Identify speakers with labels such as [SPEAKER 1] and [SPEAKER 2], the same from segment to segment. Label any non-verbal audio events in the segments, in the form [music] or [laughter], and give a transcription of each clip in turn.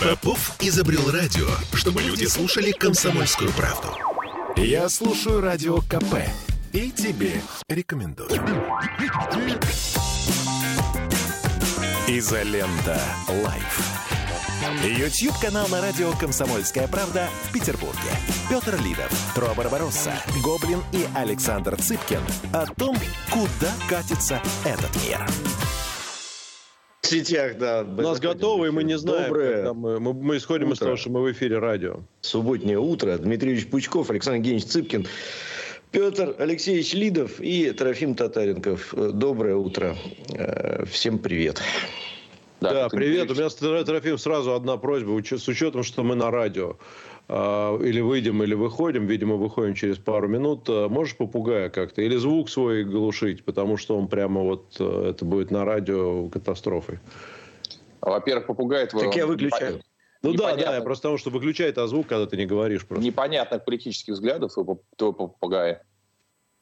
[SPEAKER 1] Попов изобрел радио, чтобы люди слушали комсомольскую правду. Я слушаю радио КП и тебе рекомендую. Изолента. Live. Ютьюб-канал на радио «Комсомольская правда» в Петербурге. Петр Лидов, Тро Барбаросса, Гоблин и Александр Цыпкин о том, куда катится этот мир.
[SPEAKER 2] В сетях, да.
[SPEAKER 3] У нас готовы, и мы не знаем.
[SPEAKER 2] Доброе
[SPEAKER 3] мы, мы, мы исходим утро. из того, что мы в эфире радио.
[SPEAKER 2] Субботнее утро. Дмитрий Ильич Пучков, Александр Евгеньевич Цыпкин. Петр Алексеевич Лидов и Трофим Татаренков. Доброе утро. Э, всем привет.
[SPEAKER 3] Да, да привет. У меня, Трофим, сразу одна просьба. С учетом, что мы на радио. А, или выйдем, или выходим. Видимо, выходим через пару минут. А, можешь попугая как-то? Или звук свой глушить? Потому что он прямо вот... Э, это будет на радио катастрофой.
[SPEAKER 4] Во-первых, попугай твой...
[SPEAKER 2] Так я выключаю.
[SPEAKER 3] Ну да, да, я просто потому что выключает а звук, когда ты не говоришь просто.
[SPEAKER 4] Непонятных политических взглядов твоего попугая.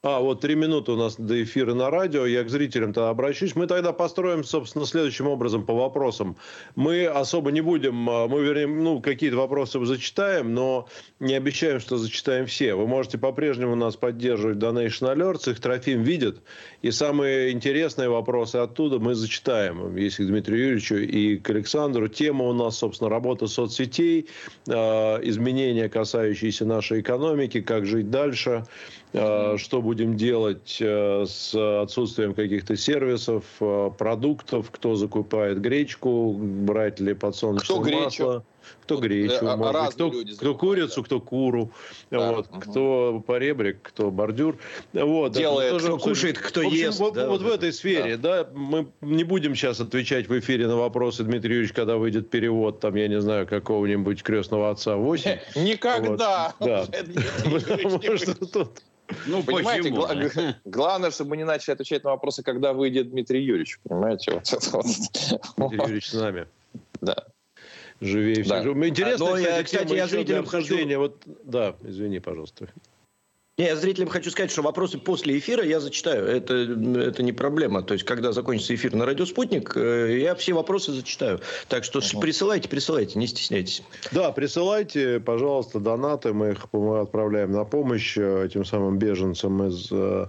[SPEAKER 3] А, вот три минуты у нас до эфира на радио. Я к зрителям тогда обращусь. Мы тогда построим, собственно, следующим образом по вопросам. Мы особо не будем, а, мы, вернее, ну, какие-то вопросы зачитаем, но не обещаем, что зачитаем все. Вы можете по-прежнему нас поддерживать Donation Alerts, их Трофим видит. И самые интересные вопросы оттуда мы зачитаем. Если к Дмитрию Юрьевичу и к Александру. Тема у нас, собственно, работа соцсетей, а, изменения, касающиеся нашей экономики, как жить дальше, что будем делать э, с отсутствием каких-то сервисов, э, продуктов, кто закупает гречку, брать ли подсолнечное кто масло. Гречу? Кто гречу, а, может быть, кто, кто курицу, да. кто куру, да. вот, угу. кто поребрик, кто бордюр. Вот,
[SPEAKER 2] Делает, кто кушает, кто
[SPEAKER 3] в общем,
[SPEAKER 2] ест.
[SPEAKER 3] Вот, да, вот, вот в этой сфере, да. да, мы не будем сейчас отвечать в эфире на вопросы Дмитрия Юрьевича, когда выйдет перевод, там, я не знаю, какого-нибудь крестного отца 8. [laughs]
[SPEAKER 4] Никогда!
[SPEAKER 3] Да, [laughs] потому что тут
[SPEAKER 4] ну, [laughs] понимаете, гла- г- главное, чтобы мы не начали отвечать на вопросы, когда выйдет Дмитрий Юрьевич. Понимаете? Вот это вот. [laughs]
[SPEAKER 3] Дмитрий Юрьевич с нами.
[SPEAKER 4] Да.
[SPEAKER 3] Живее да. всех. Интересно,
[SPEAKER 2] Но, кстати, я, кстати, я зрителям
[SPEAKER 3] хочу... Вот, да, извини, пожалуйста.
[SPEAKER 2] Я зрителям хочу сказать, что вопросы после эфира я зачитаю. Это, это не проблема. То есть, когда закончится эфир на радио «Спутник», э, я все вопросы зачитаю. Так что uh-huh. присылайте, присылайте, не стесняйтесь.
[SPEAKER 3] Да, присылайте, пожалуйста, донаты. Мы их мы отправляем на помощь э, этим самым беженцам из, э,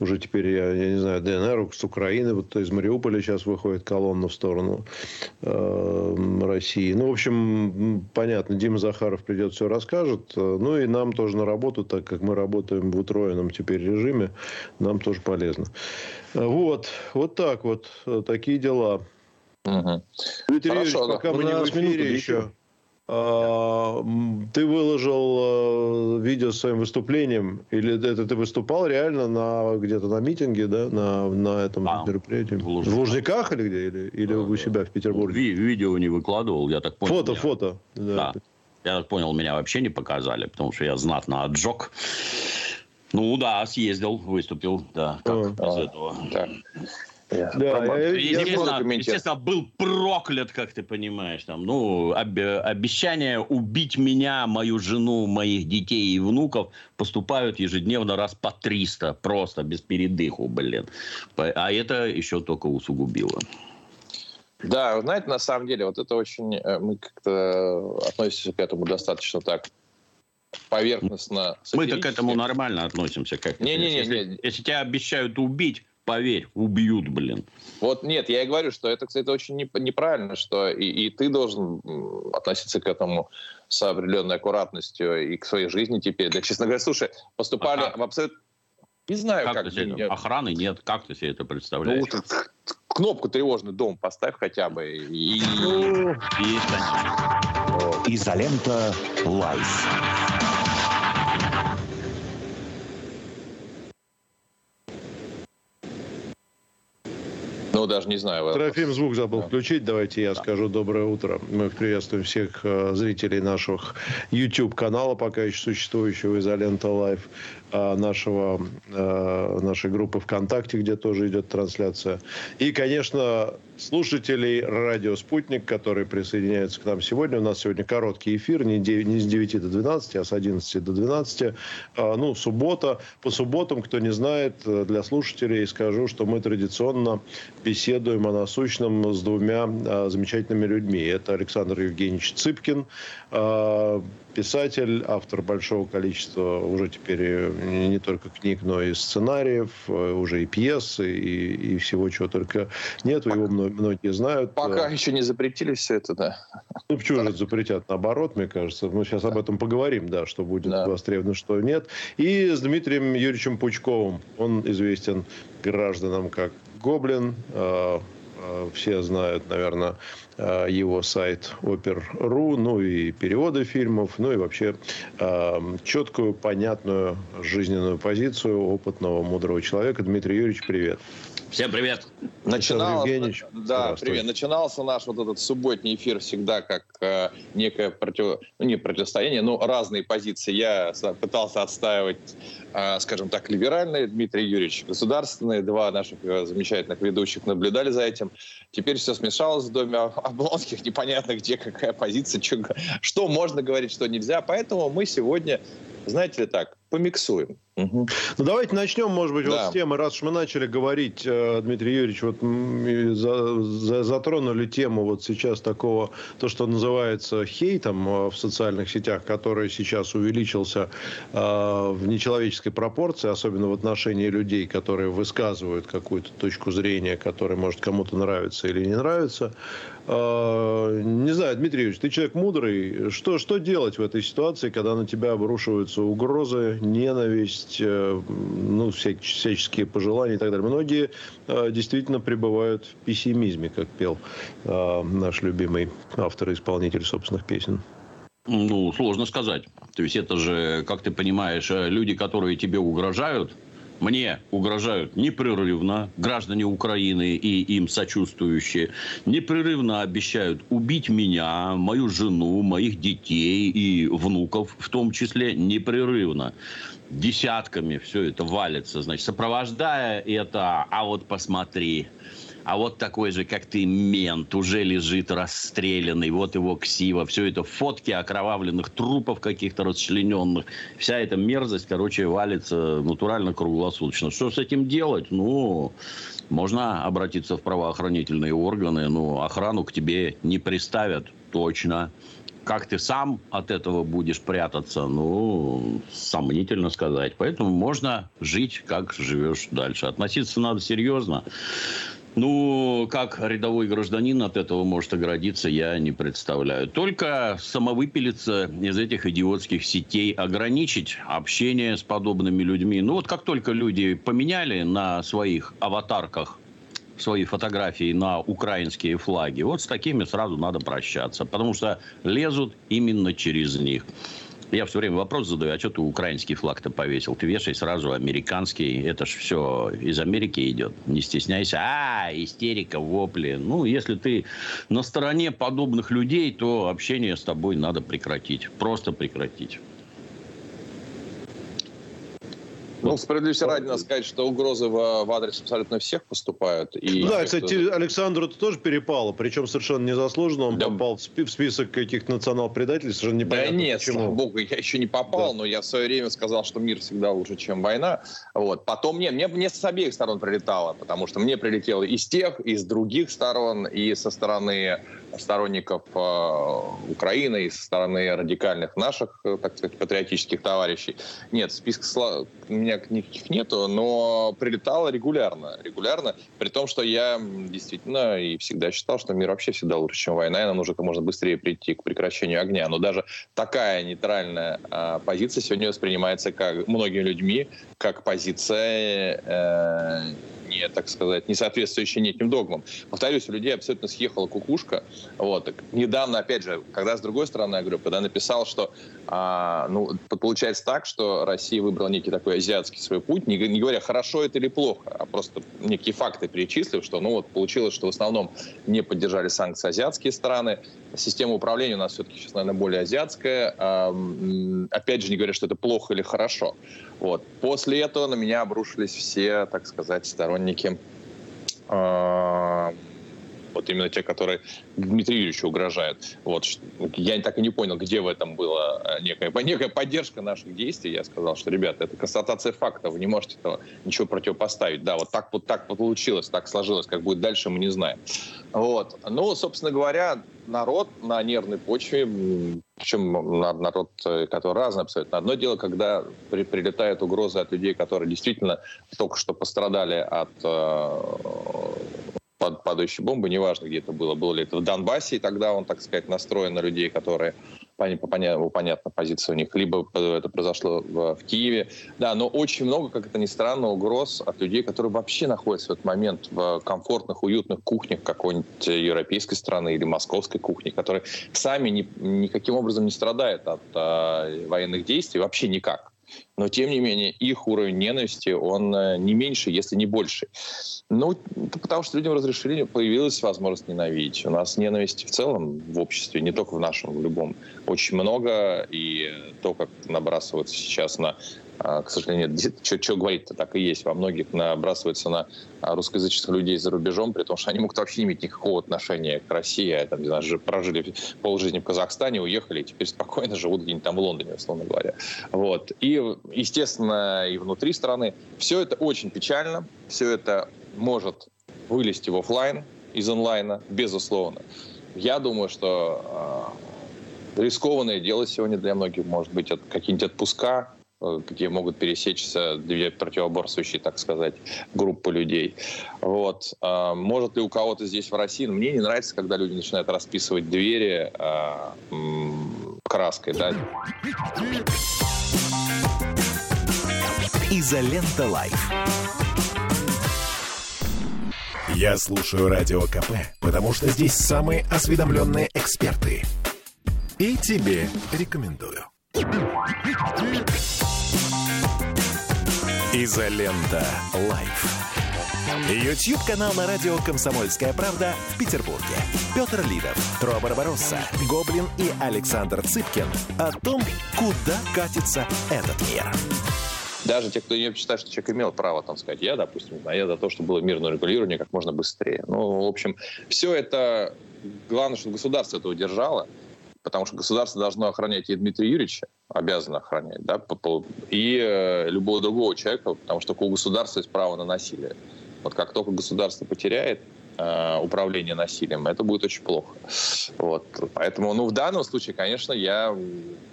[SPEAKER 3] уже теперь, я, я не знаю, ДНР, с Украины. Вот из Мариуполя сейчас выходит колонна в сторону э, России. Ну, в общем, понятно, Дима Захаров придет, все расскажет. Ну, и нам тоже на работу, так как мы работаем работаем в утроенном теперь режиме, нам тоже полезно. Вот, вот так вот, такие дела.
[SPEAKER 4] Угу.
[SPEAKER 3] Дмитрий Юрьевич, пока мы не в эфире еще, а, ты выложил а, видео с своим выступлением, или это ты выступал реально на где-то на митинге, да, на, на этом а, мероприятии? В Лужниках. в Лужниках или где? Или, или да, у себя в Петербурге?
[SPEAKER 5] Ви- видео не выкладывал, я так понял.
[SPEAKER 3] Фото, меня... фото.
[SPEAKER 5] Да. да. Я так понял, меня вообще не показали, потому что я знатно отжег. Ну да, съездил, выступил, да, как а, без а, этого. Да.
[SPEAKER 3] Да,
[SPEAKER 5] я, естественно, я естественно, был проклят, как ты понимаешь. Там, ну, об, обещания убить меня, мою жену, моих детей и внуков поступают ежедневно раз по 300. Просто, без передыху, блин. А это еще только усугубило.
[SPEAKER 4] Да, знаете, на самом деле, вот это очень... Э, мы как-то относимся к этому достаточно так поверхностно.
[SPEAKER 5] Мы-то к этому нормально относимся. Как
[SPEAKER 4] не, не, не,
[SPEAKER 5] если,
[SPEAKER 4] не.
[SPEAKER 5] если тебя обещают убить, поверь, убьют, блин.
[SPEAKER 4] Вот нет, я и говорю, что это, кстати, очень неправильно, что и, и ты должен относиться к этому с определенной аккуратностью и к своей жизни теперь. Да, честно говоря, слушай, поступали а в абсолютно...
[SPEAKER 5] Не знаю, как... как себе... Охраны нет, как ты себе это представляешь? Ну,
[SPEAKER 4] кнопку тревожный дом поставь хотя бы. И...
[SPEAKER 1] Изолента Live.
[SPEAKER 4] Ну, даже не знаю.
[SPEAKER 3] Трофим звук забыл да. включить. Давайте я да. скажу доброе утро. Мы приветствуем всех э, зрителей наших YouTube-канала, пока еще существующего «Изолента Live». А, нашего, а, нашей группы ВКонтакте, где тоже идет трансляция. И, конечно, слушателей радио «Спутник», которые присоединяются к нам сегодня. У нас сегодня короткий эфир, не, 9, не с 9 до 12, а с 11 до 12. А, ну, суббота. По субботам, кто не знает, для слушателей скажу, что мы традиционно беседуем о насущном с двумя замечательными людьми. Это Александр Евгеньевич Цыпкин, писатель, автор большого количества уже теперь не только книг, но и сценариев, уже и пьес, и, и всего, чего только нет. Его многие знают.
[SPEAKER 4] Пока еще не запретили все это, да.
[SPEAKER 3] Ну, почему же запретят? Наоборот, мне кажется. Мы сейчас об этом поговорим, да, что будет да. востребовано, что нет. И с Дмитрием Юрьевичем Пучковым. Он известен гражданам как Гоблин, все знают, наверное, а, его сайт Опер.ру, ну и переводы фильмов, ну и вообще четкую, понятную жизненную позицию опытного, мудрого человека. Дмитрий Юрьевич, привет.
[SPEAKER 5] Всем привет.
[SPEAKER 4] Начинал, да, привет. Начинался наш вот этот субботний эфир всегда как э, некое против, ну, не противостояние, но разные позиции. Я пытался отстаивать, э, скажем так, либеральные, Дмитрий Юрьевич государственные, два наших э, замечательных ведущих наблюдали за этим. Теперь все смешалось в доме Облонских, непонятно где какая позиция, что, что можно говорить, что нельзя. Поэтому мы сегодня, знаете ли так, помиксуем.
[SPEAKER 3] Угу. Ну давайте начнем, может быть, да. вот с темы, раз уж мы начали говорить, э, Дмитрий Юрьевич, вот за, за, затронули тему вот сейчас такого, то, что называется хейтом э, в социальных сетях, который сейчас увеличился э, в нечеловеческой пропорции, особенно в отношении людей, которые высказывают какую-то точку зрения, которая может кому-то нравиться или не нравится. Э, не знаю, Дмитрий Юрьевич, ты человек мудрый. Что, что делать в этой ситуации, когда на тебя обрушиваются угрозы, ненависть, э, ну, всяческие пожелания и так далее? Многие э, действительно пребывают в пессимизме, как пел наш любимый автор и исполнитель собственных песен.
[SPEAKER 5] Ну, сложно сказать. То есть это же, как ты понимаешь, люди, которые тебе угрожают, мне угрожают непрерывно граждане Украины и им сочувствующие, непрерывно обещают убить меня, мою жену, моих детей и внуков, в том числе непрерывно. Десятками все это валится, значит, сопровождая это, а вот посмотри, а вот такой же, как ты, мент, уже лежит расстрелянный, вот его ксива, все это фотки окровавленных трупов каких-то расчлененных, вся эта мерзость, короче, валится натурально круглосуточно. Что с этим делать? Ну, можно обратиться в правоохранительные органы, но охрану к тебе не приставят, точно. Как ты сам от этого будешь прятаться, ну, сомнительно сказать. Поэтому можно жить, как живешь дальше. Относиться надо серьезно. Ну, как рядовой гражданин от этого может оградиться, я не представляю. Только самовыпилиться из этих идиотских сетей, ограничить общение с подобными людьми. Ну, вот как только люди поменяли на своих аватарках свои фотографии на украинские флаги, вот с такими сразу надо прощаться, потому что лезут именно через них. Я все время вопрос задаю, а что ты украинский флаг-то повесил? Ты вешай сразу американский. Это ж все из Америки идет. Не стесняйся. А, истерика, вопли. Ну, если ты на стороне подобных людей, то общение с тобой надо прекратить. Просто прекратить.
[SPEAKER 4] Ну, справедливости ради надо сказать, что угрозы в, в адрес абсолютно всех поступают.
[SPEAKER 3] И да, кстати. Александру это тоже перепало, причем совершенно незаслуженно. Он да. попал в, список каких-то национал-предателей, совершенно непонятно
[SPEAKER 4] Да нет, почему. слава богу, я еще не попал, да. но я в свое время сказал, что мир всегда лучше, чем война. Вот. Потом мне, мне, мне с обеих сторон прилетало, потому что мне прилетело и с тех, и с других сторон, и со стороны сторонников э, Украины, и со стороны радикальных наших, э, так сказать, патриотических товарищей. Нет, сла... у меня никаких нету, но прилетало регулярно. Регулярно, при том, что я действительно и всегда считал, что мир вообще всегда лучше, чем война, и нам нужно как можно быстрее прийти к прекращению огня. Но даже такая нейтральная э, позиция сегодня воспринимается как многими людьми как позиция э, не, так сказать, не соответствующие неким догмам. Повторюсь, у людей абсолютно съехала кукушка. Вот. Недавно, опять же, когда с другой стороны, я говорю, когда написал, что а, ну, получается так, что Россия выбрала некий такой азиатский свой путь, не, не говоря, хорошо это или плохо, а просто некие факты перечислив, что ну вот получилось, что в основном не поддержали санкции азиатские страны, система управления у нас все-таки сейчас, наверное, более азиатская. А, опять же, не говоря, что это плохо или хорошо. Вот. После этого на меня обрушились все, так сказать, сторонники э, вот именно те, которые Дмитрию Юрьевичу угрожают. Вот. Я так и не понял, где в этом была э, некая, некая поддержка наших действий. Я сказал, что, ребята, это констатация факта, вы не можете этого ничего противопоставить. Да, вот так вот так получилось, так сложилось, как будет дальше, мы не знаем. Вот. Ну, собственно говоря, народ на нервной почве, причем народ, э, который разный абсолютно. Одно дело, когда при, прилетает угроза от людей, которые действительно только что пострадали от э, пад, падающей бомбы, неважно, где это было. Было ли это в Донбассе, и тогда он, так сказать, настроен на людей, которые понятно, понятно позиция у них, либо это произошло в, в Киеве. Да, но очень много, как это ни странно, угроз от людей, которые вообще находятся в этот момент в комфортных, уютных кухнях какой-нибудь европейской страны или московской кухни, которые сами ни, никаким образом не страдают от а, военных действий, вообще никак но тем не менее их уровень ненависти, он э, не меньше, если не больше. Ну, потому что людям разрешили, появилась возможность ненавидеть. У нас ненависти в целом в обществе, не только в нашем, в любом, очень много, и то, как набрасываются сейчас на к сожалению, [laughs] что говорить-то так и есть. Во многих набрасывается на а, русскоязычных людей за рубежом, при том, что они могут вообще не иметь никакого отношения к России. А, там, не знаю, прожили полжизни в Казахстане, уехали, и теперь спокойно живут где-нибудь там в Лондоне, условно говоря. Вот. И, естественно, и внутри страны. Все это очень печально. Все это может вылезти в офлайн из онлайна, безусловно. Я думаю, что рискованное дело сегодня для многих может быть от, какие-нибудь отпуска, где могут пересечься две противоборствующие, так сказать, группы людей. Вот. А, может ли у кого-то здесь в России? Мне не нравится, когда люди начинают расписывать двери а, краской. Да?
[SPEAKER 1] Изолента Live. Я слушаю Радио КП, потому что здесь самые осведомленные эксперты. И тебе рекомендую. Изолента. Live. Ютьюб канал на радио «Комсомольская правда» в Петербурге. Петр Лидов, Тро Барбаросса, Гоблин и Александр Цыпкин о том, куда катится этот мир.
[SPEAKER 4] Даже те, кто не считает, что человек имел право там сказать, я, допустим, а я за то, что было мирное регулирование как можно быстрее. Ну, в общем, все это, главное, чтобы государство это удержало, потому что государство должно охранять и Дмитрия Юрьевича, обязано охранять, да, и э, любого другого человека, потому что у государства есть право на насилие. Вот как только государство потеряет э, управление насилием, это будет очень плохо. Вот. Поэтому, ну, в данном случае, конечно, я,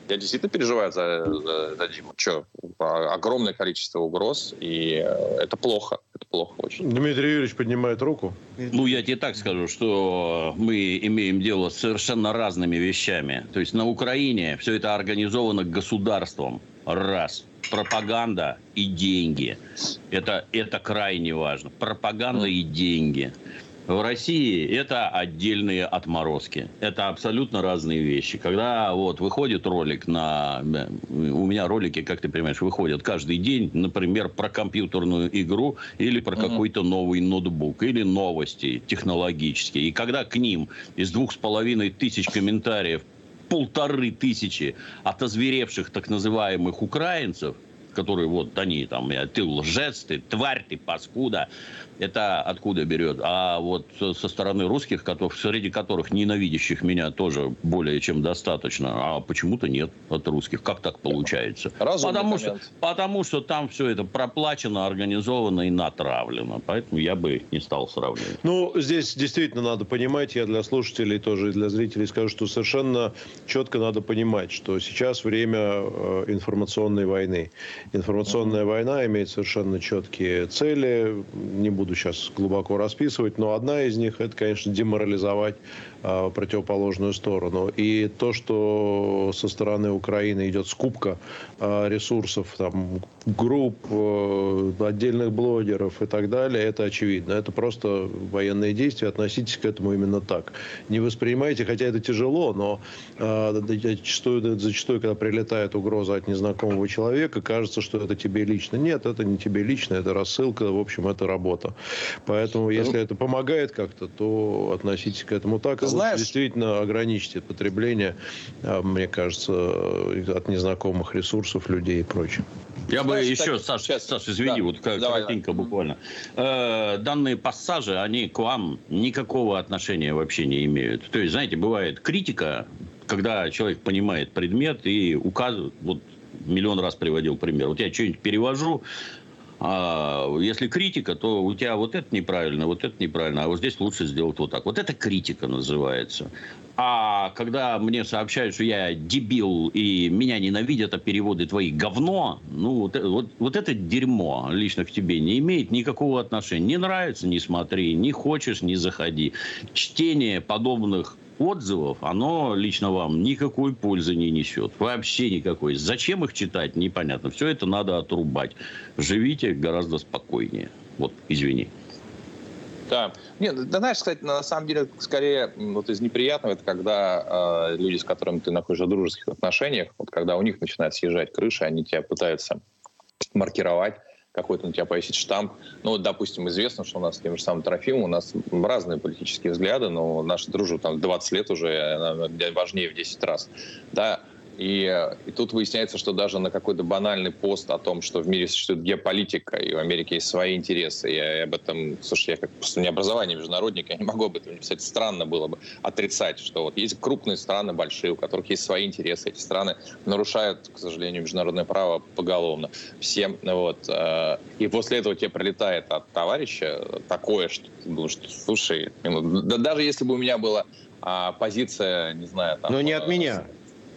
[SPEAKER 4] я действительно переживаю за, за, за Диму. Че, огромное количество угроз, и э, это плохо. Это плохо очень.
[SPEAKER 3] Дмитрий Юрьевич поднимает руку.
[SPEAKER 5] Ну, я тебе так скажу, что мы имеем дело с совершенно разными вещами. То есть на Украине все это организовано государством. Раз. Пропаганда и деньги. Это, это крайне важно. Пропаганда и деньги. В России это отдельные отморозки. Это абсолютно разные вещи. Когда вот выходит ролик на... У меня ролики, как ты понимаешь, выходят каждый день, например, про компьютерную игру или про uh-huh. какой-то новый ноутбук, или новости технологические. И когда к ним из двух с половиной тысяч комментариев полторы тысячи отозверевших так называемых украинцев, которые вот они там, ты лжец, ты тварь, ты паскуда, это откуда берет? А вот со стороны русских, которых, среди которых ненавидящих меня тоже более чем достаточно, а почему-то нет от русских. Как так получается? потому что, потому что там все это проплачено, организовано и натравлено. Поэтому я бы не стал сравнивать.
[SPEAKER 3] Ну, здесь действительно надо понимать, я для слушателей тоже и для зрителей скажу, что совершенно четко надо понимать, что сейчас время э, информационной войны. Информационная война имеет совершенно четкие цели. Не буду сейчас глубоко расписывать, но одна из них это, конечно, деморализовать противоположную сторону. И то, что со стороны Украины идет скупка э, ресурсов, там, групп, э, отдельных блогеров и так далее, это очевидно. Это просто военные действия. Относитесь к этому именно так. Не воспринимайте, хотя это тяжело, но зачастую, зачастую, когда прилетает угроза от незнакомого человека, кажется, что это тебе лично. Нет, это не тебе лично, это рассылка, в общем, это работа. Поэтому, если это помогает как-то, то относитесь к этому так. Знаешь... Действительно, ограничьте потребление, а, мне кажется, от незнакомых ресурсов, людей и прочее.
[SPEAKER 5] Я Знаешь, бы еще, так, Саш, сейчас, Саш, извини, да, вот коротенько давай. буквально. Э, данные пассажи, они к вам никакого отношения вообще не имеют. То есть, знаете, бывает критика, когда человек понимает предмет и указывает, вот миллион раз приводил пример. Вот я что-нибудь перевожу, а если критика, то у тебя вот это неправильно, вот это неправильно, а вот здесь лучше сделать вот так. Вот это критика называется. А когда мне сообщают, что я дебил и меня ненавидят, а переводы твои говно, ну вот, вот, вот это дерьмо лично к тебе не имеет никакого отношения. Не нравится, не смотри, не хочешь, не заходи. Чтение подобных отзывов, оно лично вам никакой пользы не несет. Вообще никакой. Зачем их читать, непонятно. Все это надо отрубать. Живите гораздо спокойнее. Вот, извини.
[SPEAKER 4] Да. Нет, да знаешь, кстати, на самом деле, скорее, вот из неприятного, это когда э, люди, с которыми ты находишься в дружеских отношениях, вот когда у них начинает съезжать крыша, они тебя пытаются маркировать, какой-то на тебя повесить штамп. Ну, вот, допустим, известно, что у нас с тем же самым Трофимом у нас разные политические взгляды, но наша дружба там 20 лет уже, она важнее в 10 раз. Да, и, и тут выясняется, что даже на какой-то банальный пост о том, что в мире существует геополитика, и в Америке есть свои интересы, я, об этом, слушай, я как просто у меня образование международник, я не могу об этом писать. Странно было бы отрицать, что вот есть крупные страны, большие, у которых есть свои интересы. Эти страны нарушают, к сожалению, международное право поголовно. Всем, вот. Э, и после этого тебе прилетает от товарища такое, что ты думаешь, слушай, ну, да, даже если бы у меня была а, позиция, не знаю,
[SPEAKER 2] там... Но не от меня.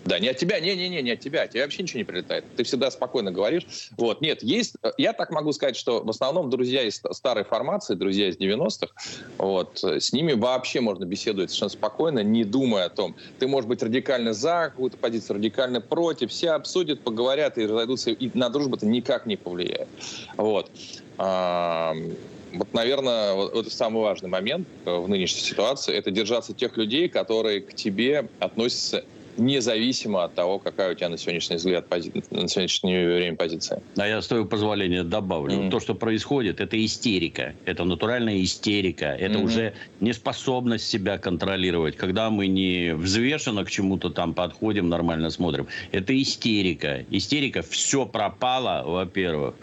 [SPEAKER 4] Да, не от тебя, не-не-не, не от тебя. Тебе вообще ничего не прилетает. Ты всегда спокойно говоришь. Вот, нет, есть... Я так могу сказать, что в основном друзья из старой формации, друзья из 90-х, вот, с ними вообще можно беседовать совершенно спокойно, не думая о том. Ты, может быть, радикально за какую-то позицию, радикально против. Все обсудят, поговорят и разойдутся. И на дружбу это никак не повлияет. Вот. Вот, наверное, вот это самый важный момент в нынешней ситуации. Это держаться тех людей, которые к тебе относятся независимо от того, какая у тебя на сегодняшний взгляд пози... на сегодняшнее время позиция.
[SPEAKER 5] А я с твоего позволения добавлю. Mm-hmm. То, что происходит, это истерика. Это натуральная истерика. Это mm-hmm. уже неспособность себя контролировать. Когда мы не взвешенно к чему-то там подходим, нормально смотрим. Это истерика. Истерика. Все пропало, во-первых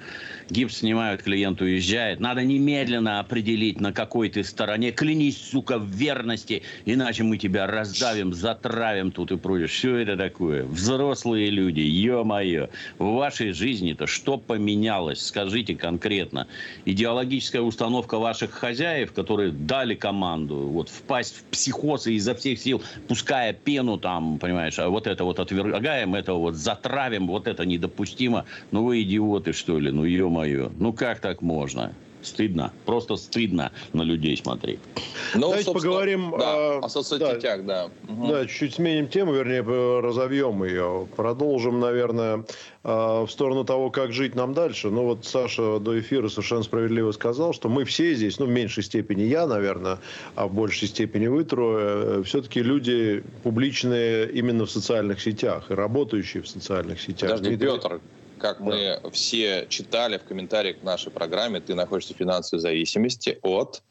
[SPEAKER 5] гипс снимают, клиент уезжает. Надо немедленно определить, на какой ты стороне. Клянись, сука, в верности, иначе мы тебя раздавим, затравим тут и прочее. Все это такое. Взрослые люди, ё-моё. В вашей жизни-то что поменялось? Скажите конкретно. Идеологическая установка ваших хозяев, которые дали команду вот впасть в психоз и изо всех сил, пуская пену там, понимаешь, а вот это вот отвергаем, это вот затравим, вот это недопустимо. Ну вы идиоты, что ли? Ну ё ё Ну как так можно? Стыдно. Просто стыдно на людей смотреть.
[SPEAKER 3] Ну, Давайте поговорим
[SPEAKER 4] да, о, о соцсетях, да.
[SPEAKER 3] Да, угу. да, чуть-чуть сменим тему, вернее, разовьем ее. Продолжим, наверное, в сторону того, как жить нам дальше. Ну вот Саша до эфира совершенно справедливо сказал, что мы все здесь, ну в меньшей степени я, наверное, а в большей степени вы трое, все-таки люди публичные именно в социальных сетях и работающие в социальных сетях.
[SPEAKER 4] Подожди, Петр, как мы все читали в комментариях к нашей программе, ты находишься в финансовой зависимости от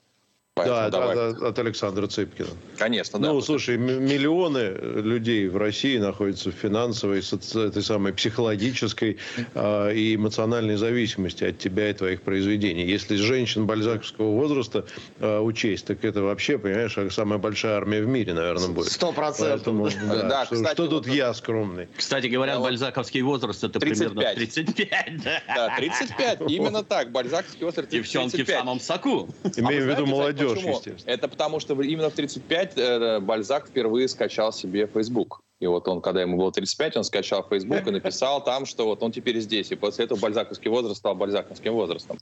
[SPEAKER 3] Поэтому да, давай. от, от Александра Цыпкина.
[SPEAKER 4] Конечно, да.
[SPEAKER 3] Ну, слушай, миллионы людей в России находятся в финансовой, этой самой психологической э, и эмоциональной зависимости от тебя и твоих произведений. Если женщин бальзаковского возраста э, учесть, так это вообще, понимаешь, самая большая армия в мире, наверное, будет.
[SPEAKER 2] Сто процентов.
[SPEAKER 3] Да, да, что, кстати, что тут вот, я скромный?
[SPEAKER 5] Кстати говоря, да, бальзаковский возраст это 35. примерно 35.
[SPEAKER 4] Да, да 35. Именно так. Бальзаковский возраст
[SPEAKER 5] Девчонки в самом соку.
[SPEAKER 3] Имеем в виду молодежь
[SPEAKER 4] Почему? естественно. Это потому, что именно в 35 э, Бальзак впервые скачал себе Facebook. И вот он, когда ему было 35, он скачал Facebook и написал там, что вот он теперь здесь. И после этого бальзаковский возраст стал бальзаковским возрастом.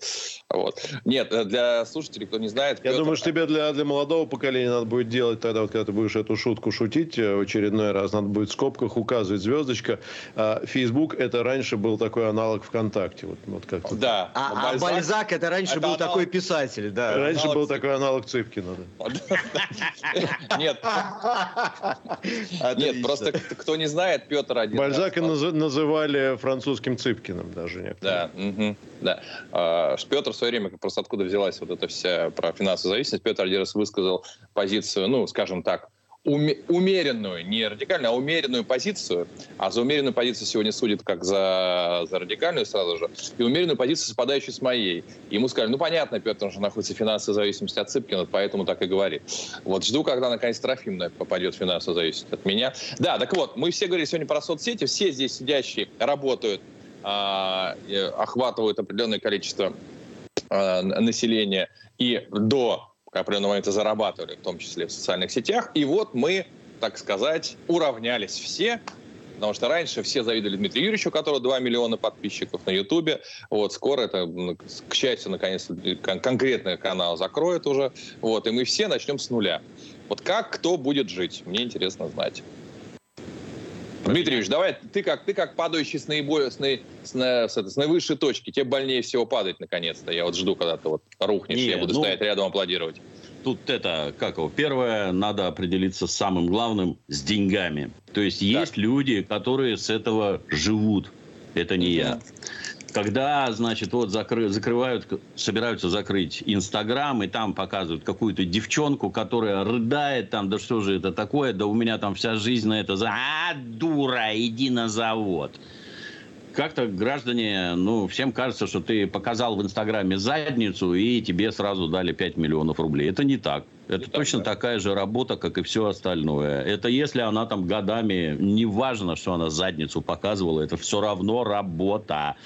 [SPEAKER 4] Вот. Нет, э, для слушателей, кто не знает...
[SPEAKER 3] Я Петр... думаю, что тебе для, для молодого поколения надо будет делать тогда, вот, когда ты будешь эту шутку шутить э, в очередной раз, надо будет в скобках указывать звездочка. А Facebook это раньше был такой аналог ВКонтакте. Вот, вот как
[SPEAKER 2] да. А, а Бальзак, Бальзак это раньше это был аналог... такой писатель, да.
[SPEAKER 3] Раньше аналог был такой аналог Цыпкина. [laughs]
[SPEAKER 4] Нет. [laughs] Нет, просто Просто кто не знает, Петр один.
[SPEAKER 3] Бальзака раз, называли французским Цыпкиным даже
[SPEAKER 4] некоторые. Да, угу, да. А, Петр в свое время, просто откуда взялась вот эта вся про финансовую зависимость, Петр один раз высказал позицию, ну, скажем так, умеренную, не радикальную, а умеренную позицию, а за умеренную позицию сегодня судят как за, за радикальную сразу же, и умеренную позицию, совпадающую с моей. Ему сказали, ну понятно, Петр уже находится в финансовой зависимости от Цыпкина, поэтому так и говорит. Вот жду, когда наконец Трофим попадет в финансовую зависимость от меня. Да, так вот, мы все говорили сегодня про соцсети, все здесь сидящие работают, а, охватывают определенное количество а, населения и до определенного момента зарабатывали, в том числе в социальных сетях. И вот мы, так сказать, уравнялись все, Потому что раньше все завидовали Дмитрию Юрьевичу, у которого 2 миллиона подписчиков на Ютубе. Вот скоро это, к счастью, наконец кон- конкретный канал закроет уже. Вот, и мы все начнем с нуля. Вот как кто будет жить, мне интересно знать. Дмитрий Ильич, давай, ты как, ты как падающий с, наиболее, с, наи, с, на, с, с наивысшей точки, тебе больнее всего падать наконец-то. Я вот жду, когда ты вот рухнешь, Не, я буду ну, стоять рядом аплодировать.
[SPEAKER 5] Тут это, как его, первое, надо определиться с самым главным, с деньгами. То есть так. есть люди, которые с этого живут. Это не я когда, значит, вот закры, закрывают, собираются закрыть Инстаграм, и там показывают какую-то девчонку, которая рыдает там, да что же это такое, да у меня там вся жизнь на это... А, дура, иди на завод как-то граждане, ну, всем кажется, что ты показал в Инстаграме задницу, и тебе сразу дали 5 миллионов рублей. Это не так. Это не точно так, да. такая же работа, как и все остальное. Это если она там годами, не важно, что она задницу показывала, это все равно работа.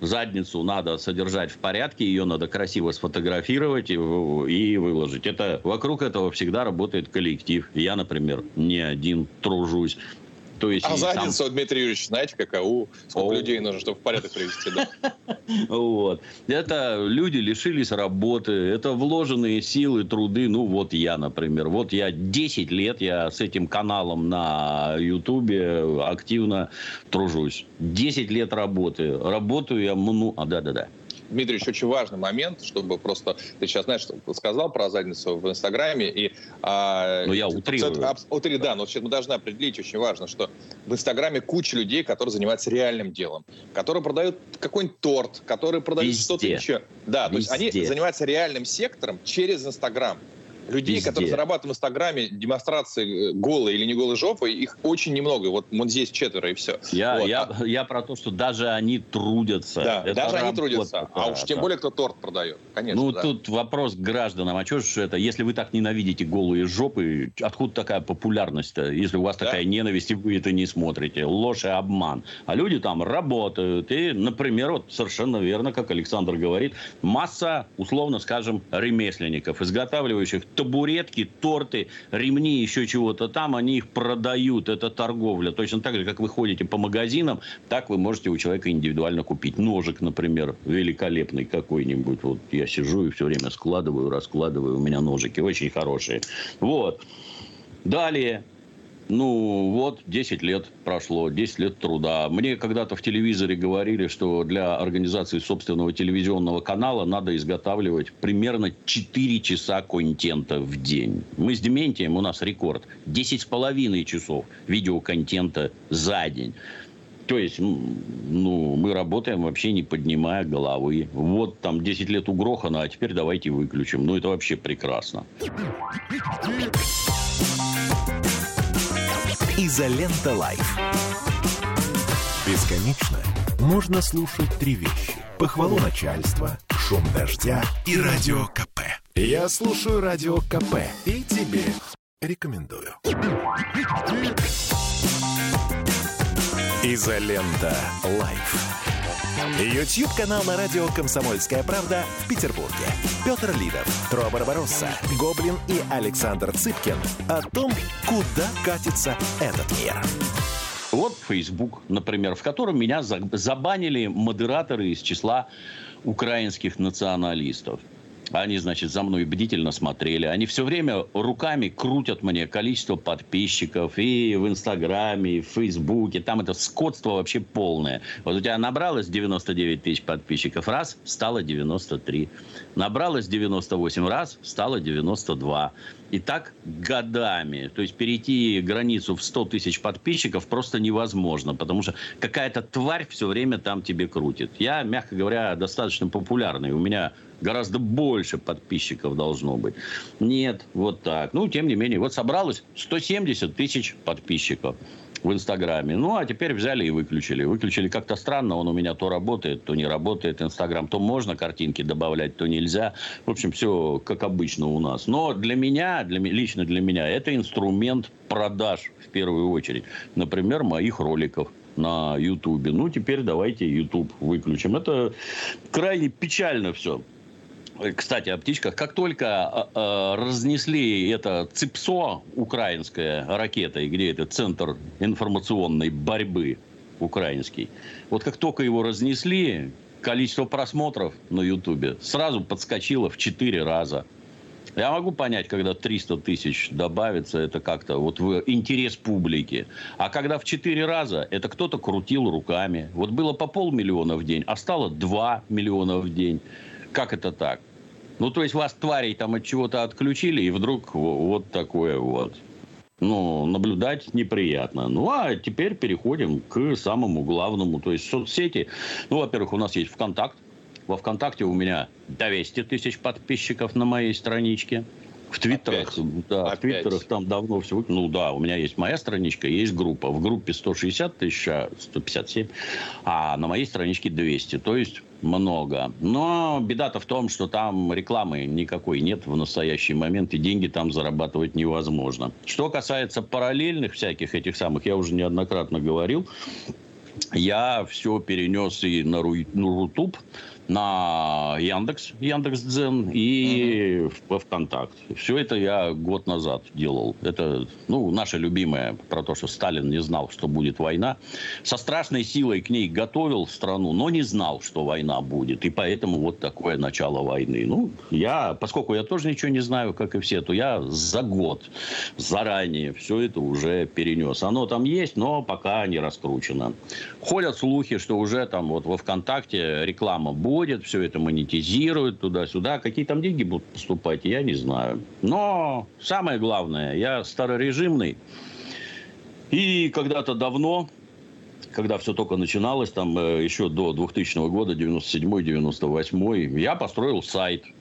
[SPEAKER 5] Задницу надо содержать в порядке, ее надо красиво сфотографировать и, и выложить. Это, вокруг этого всегда работает коллектив. Я, например, не один тружусь.
[SPEAKER 4] То есть а задницу, сам... Дмитрий Юрьевич, знаете, какову? Сколько О. людей нужно, чтобы в порядок привести? [laughs]
[SPEAKER 5] Вот. Это люди лишились работы, это вложенные силы, труды. Ну, вот я, например. Вот я 10 лет, я с этим каналом на Ютубе активно тружусь. 10 лет работы. Работаю я, ну, а, да-да-да.
[SPEAKER 4] Дмитрий, еще очень важный момент, чтобы просто... Ты сейчас, знаешь, что сказал про задницу в Инстаграме, и...
[SPEAKER 5] А, ну, я утрирую.
[SPEAKER 4] Утри, да, но сейчас мы должны определить, очень важно, что в Инстаграме куча людей, которые занимаются реальным делом, которые продают какой-нибудь торт, которые продают что-то еще. Да, Везде. то есть они занимаются реальным сектором через Инстаграм. Людей, Везде. которые зарабатывают в Инстаграме демонстрации э, голой или не голой жопы, их очень немного. Вот, вот здесь четверо и все.
[SPEAKER 5] Я,
[SPEAKER 4] вот.
[SPEAKER 5] я, а... я про то, что даже они трудятся.
[SPEAKER 4] Да, это даже они трудятся. А уж тем да. более, кто торт продает. Конечно,
[SPEAKER 5] ну,
[SPEAKER 4] да.
[SPEAKER 5] тут вопрос к гражданам. А что же это, если вы так ненавидите голые жопы, откуда такая популярность-то? Если у вас да? такая ненависть, и вы это не смотрите. Ложь и обман. А люди там работают. И, например, вот совершенно верно, как Александр говорит, масса, условно скажем, ремесленников, изготавливающих табуретки, торты, ремни, еще чего-то там, они их продают. Это торговля. Точно так же, как вы ходите по магазинам, так вы можете у человека индивидуально купить. Ножик, например, великолепный какой-нибудь. Вот я сижу и все время складываю, раскладываю. У меня ножики очень хорошие. Вот. Далее. Ну, вот, 10 лет прошло, 10 лет труда. Мне когда-то в телевизоре говорили, что для организации собственного телевизионного канала надо изготавливать примерно 4 часа контента в день. Мы с Дементием, у нас рекорд, 10 с половиной часов видеоконтента за день. То есть, ну, мы работаем вообще не поднимая головы. Вот там 10 лет у а теперь давайте выключим. Ну, это вообще прекрасно.
[SPEAKER 1] Изолента Live. Бесконечно можно слушать три вещи. Похвалу начальства, шум дождя и радио КП. Я слушаю радио КП и тебе рекомендую. Изолента Live. YouTube-канал на радио «Комсомольская правда» в Петербурге. Петр Лидов, Тро Барбаросса, Гоблин и Александр Цыпкин о том, куда катится этот мир.
[SPEAKER 5] Вот Facebook, например, в котором меня забанили модераторы из числа украинских националистов. Они, значит, за мной бдительно смотрели. Они все время руками крутят мне количество подписчиков и в Инстаграме, и в Фейсбуке. Там это скотство вообще полное. Вот у тебя набралось 99 тысяч подписчиков, раз, стало 93. Набралось 98 раз, стало 92. И так годами. То есть перейти границу в 100 тысяч подписчиков просто невозможно, потому что какая-то тварь все время там тебе крутит. Я, мягко говоря, достаточно популярный. У меня Гораздо больше подписчиков должно быть. Нет, вот так. Ну, тем не менее, вот собралось 170 тысяч подписчиков в Инстаграме. Ну, а теперь взяли и выключили. Выключили как-то странно, он у меня то работает, то не работает. Инстаграм то можно картинки добавлять, то нельзя. В общем, все как обычно у нас. Но для меня, для, лично для меня, это инструмент продаж в первую очередь. Например, моих роликов на Ютубе. Ну, теперь давайте Ютуб выключим. Это крайне печально все. Кстати, о птичках. Как только э, разнесли это ЦИПСО, украинская ракета, где это центр информационной борьбы украинский, вот как только его разнесли, количество просмотров на Ютубе сразу подскочило в 4 раза. Я могу понять, когда 300 тысяч добавится, это как-то вот в интерес публики. А когда в 4 раза, это кто-то крутил руками. Вот было по полмиллиона в день, а стало 2 миллиона в день. Как это так? Ну, то есть вас, тварей, там от чего-то отключили, и вдруг вот такое вот. Ну, наблюдать неприятно. Ну, а теперь переходим к самому главному. То есть соцсети. Ну, во-первых, у нас есть ВКонтакт. Во ВКонтакте у меня 200 тысяч подписчиков на моей страничке. В Твиттерах, Опять? да, Опять? в Твиттерах там давно все. Ну да, у меня есть моя страничка, есть группа. В группе 160 тысяч, 157, а на моей страничке 200. То есть много. Но беда-то в том, что там рекламы никакой нет в настоящий момент, и деньги там зарабатывать невозможно. Что касается параллельных всяких этих самых, я уже неоднократно говорил, я все перенес и на Рутуб, на Яндекс, Яндекс Дзен и угу. во ВКонтакт. Все это я год назад делал. Это, ну, наша любимая про то, что Сталин не знал, что будет война. Со страшной силой к ней готовил страну, но не знал, что война будет. И поэтому вот такое начало войны. Ну, я, поскольку я тоже ничего не знаю, как и все, то я за год заранее все это уже перенес. Оно там есть, но пока не раскручено. Ходят слухи, что уже там вот во ВКонтакте реклама будет вводят, все это монетизируют туда-сюда. Какие там деньги будут поступать, я не знаю. Но самое главное, я старорежимный. И когда-то давно, когда все только начиналось, там э, еще до 2000 года, 97-98, я построил сайт –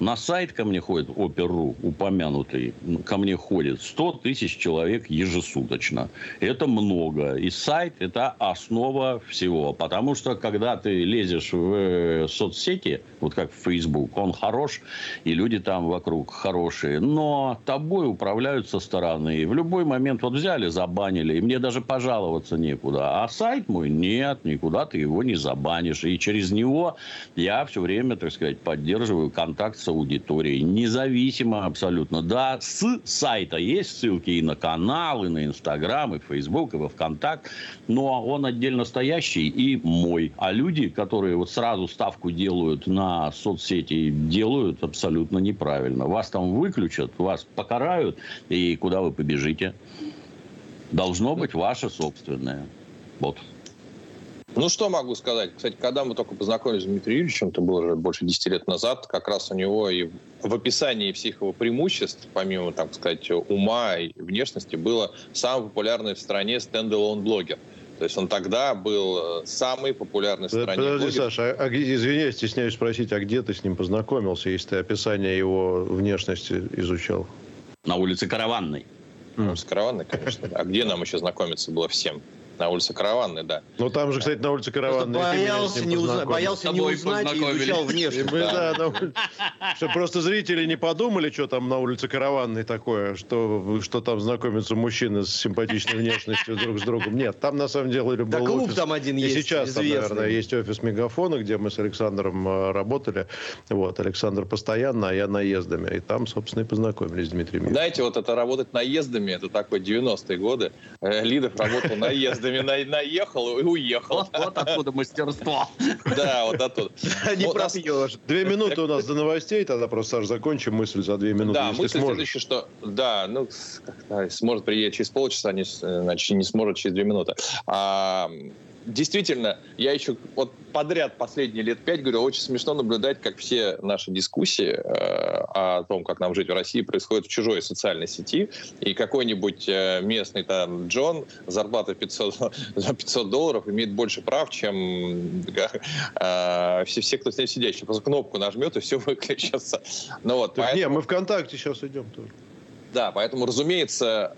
[SPEAKER 5] на сайт ко мне ходит, Опер.ру, упомянутый, ко мне ходит 100 тысяч человек ежесуточно. Это много. И сайт – это основа всего. Потому что, когда ты лезешь в э, соцсети, вот как в Facebook, он хорош, и люди там вокруг хорошие. Но тобой управляют со стороны. И в любой момент вот взяли, забанили, и мне даже пожаловаться некуда. А сайт мой – нет, никуда ты его не забанишь. И через него я все время, так сказать, поддерживаю контакт с аудиторией, независимо абсолютно. Да, с сайта есть ссылки и на канал, и на Инстаграм, и Фейсбук, и во Вконтакт, но он отдельно стоящий и мой. А люди, которые вот сразу ставку делают на соцсети, делают абсолютно неправильно. Вас там выключат, вас покарают, и куда вы побежите? Должно быть ваше собственное. Вот.
[SPEAKER 4] Ну, что могу сказать? Кстати, когда мы только познакомились с Дмитрием Юрьевичем, это было уже больше 10 лет назад, как раз у него и в описании всех его преимуществ, помимо, так сказать, ума и внешности, было самый популярный в стране стендалон блогер. То есть он тогда был э, самый популярный в стране.
[SPEAKER 3] Подожди, блогер. Саша, а, извини, стесняюсь спросить, а где ты с ним познакомился, если ты описание его внешности изучал?
[SPEAKER 5] На улице Караванной.
[SPEAKER 4] На улице Караванной, конечно. А где нам еще знакомиться было всем? На улице Караванной, да.
[SPEAKER 3] Ну, там же, кстати, на улице Караванной...
[SPEAKER 2] Боялся не, узна... боялся не узнать и изучал внешне.
[SPEAKER 3] Чтобы просто зрители не подумали, что там на улице Караванной такое, что, что там знакомятся мужчины с симпатичной внешностью друг с другом. Нет, там на самом деле был
[SPEAKER 2] да, клуб
[SPEAKER 3] офис.
[SPEAKER 2] там один и есть
[SPEAKER 3] сейчас там, наверное, есть офис Мегафона, где мы с Александром э, работали. Вот, Александр постоянно, а я наездами. И там, собственно, и познакомились с Дмитрием.
[SPEAKER 4] Знаете, вот это работать наездами, это такой 90-е годы. Э, Лидов работал наездами на, наехал и уехал.
[SPEAKER 5] Вот, вот откуда мастерство.
[SPEAKER 4] Да, вот оттуда. [laughs]
[SPEAKER 2] Не вот, пропьешь.
[SPEAKER 3] Две минуты у нас до новостей, тогда просто, Саш, закончим мысль за две минуты,
[SPEAKER 4] Да, мысль следующая, что да, ну, сможет приехать через полчаса, не, значит, не сможет через две минуты. Действительно, я еще вот подряд последние лет пять говорю, очень смешно наблюдать, как все наши дискуссии э, о том, как нам жить в России, происходят в чужой социальной сети, и какой-нибудь э, местный там Джон зарплата 500, [laughs] за 500 долларов имеет больше прав, чем э, все, все, кто с ним сидящий. Просто кнопку нажмет, и все [laughs] выключится.
[SPEAKER 3] Ну, вот, поэтому... Не, мы ВКонтакте сейчас идем тоже.
[SPEAKER 4] Да, поэтому, разумеется,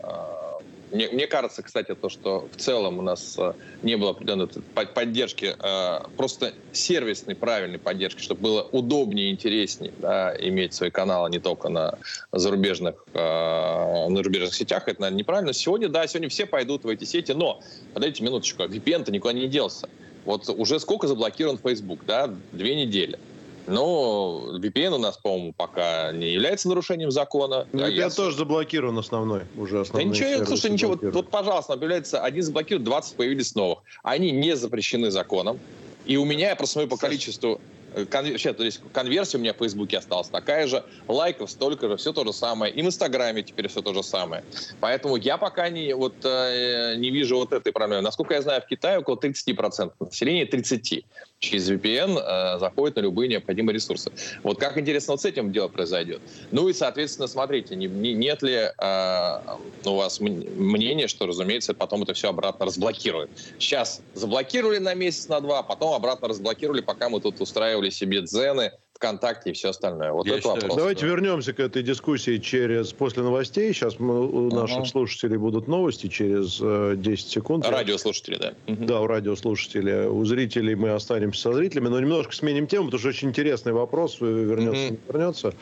[SPEAKER 4] мне, мне кажется, кстати, то, что в целом у нас э, не было определенной поддержки, э, просто сервисной, правильной поддержки, чтобы было удобнее и интереснее да, иметь свои каналы не только на зарубежных, э, на зарубежных сетях. Это, наверное, неправильно. Сегодня, да, сегодня все пойдут в эти сети, но, подождите минуточку, VPN-то никуда не делся. Вот уже сколько заблокирован Facebook, да, две недели. Но VPN у нас, по-моему, пока не является нарушением закона.
[SPEAKER 3] VPN я... тоже заблокирован основной, уже основной.
[SPEAKER 4] Да ничего, слушай, ничего, вот, вот, пожалуйста, появляется, один заблокирован, 20 появились новых. Они не запрещены законом. И у меня, я просто смотрю по количеству Сейчас, то есть конверсия у меня в Фейсбуке осталась такая же, лайков столько же, все то же самое. И в Инстаграме теперь все то же самое. Поэтому я пока не, вот, э, не вижу вот этой проблемы. Насколько я знаю, в Китае около 30% населения, 30% через VPN э, заходит на любые необходимые ресурсы. Вот как интересно вот с этим дело произойдет. Ну и, соответственно, смотрите, не, не, нет ли э, у вас мнения, что, разумеется, потом это все обратно разблокирует. Сейчас заблокировали на месяц, на два, потом обратно разблокировали, пока мы тут устраивали себе дзены, ВКонтакте и все остальное. Вот
[SPEAKER 3] Я это считаю, вопрос. Давайте да. вернемся к этой дискуссии через после новостей. Сейчас мы, у uh-huh. наших слушателей будут новости через э, 10 секунд.
[SPEAKER 4] Радиослушатели, да.
[SPEAKER 3] Uh-huh. Да, у радиослушателей. У зрителей мы останемся со зрителями, но немножко сменим тему, потому что очень интересный вопрос. Вернется, uh-huh. не вернется.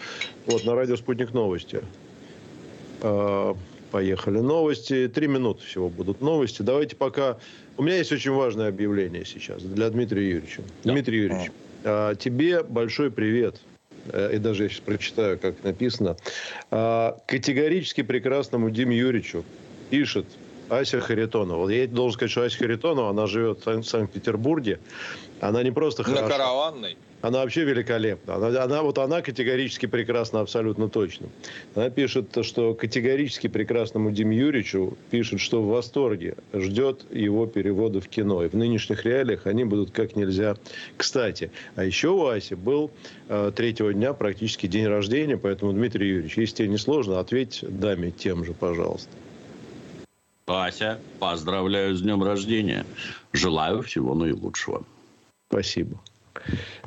[SPEAKER 3] Вот на радио «Спутник новости». Э, поехали. Новости. Три минуты всего будут новости. Давайте пока... У меня есть очень важное объявление сейчас для Дмитрия Юрьевича. Да. Дмитрий Юрьевич, uh-huh. А, тебе большой привет. Э, и даже я сейчас прочитаю, как написано. А, категорически прекрасному Диме Юрьевичу пишет Ася Харитонова. Я должен сказать, что Ася Харитонова, она живет в Санкт-Петербурге. Она не просто
[SPEAKER 4] хороша. На караванной.
[SPEAKER 3] Она вообще великолепна. Она, она, вот она категорически прекрасна, абсолютно точно. Она пишет, что категорически прекрасному Диме Юрьевичу пишет, что в восторге ждет его перевода в кино. И в нынешних реалиях они будут как нельзя кстати. А еще у Аси был э, третьего дня практически день рождения, поэтому, Дмитрий Юрьевич, если тебе не сложно, ответь даме тем же, пожалуйста.
[SPEAKER 5] Ася, поздравляю с днем рождения. Желаю всего наилучшего.
[SPEAKER 3] Спасибо.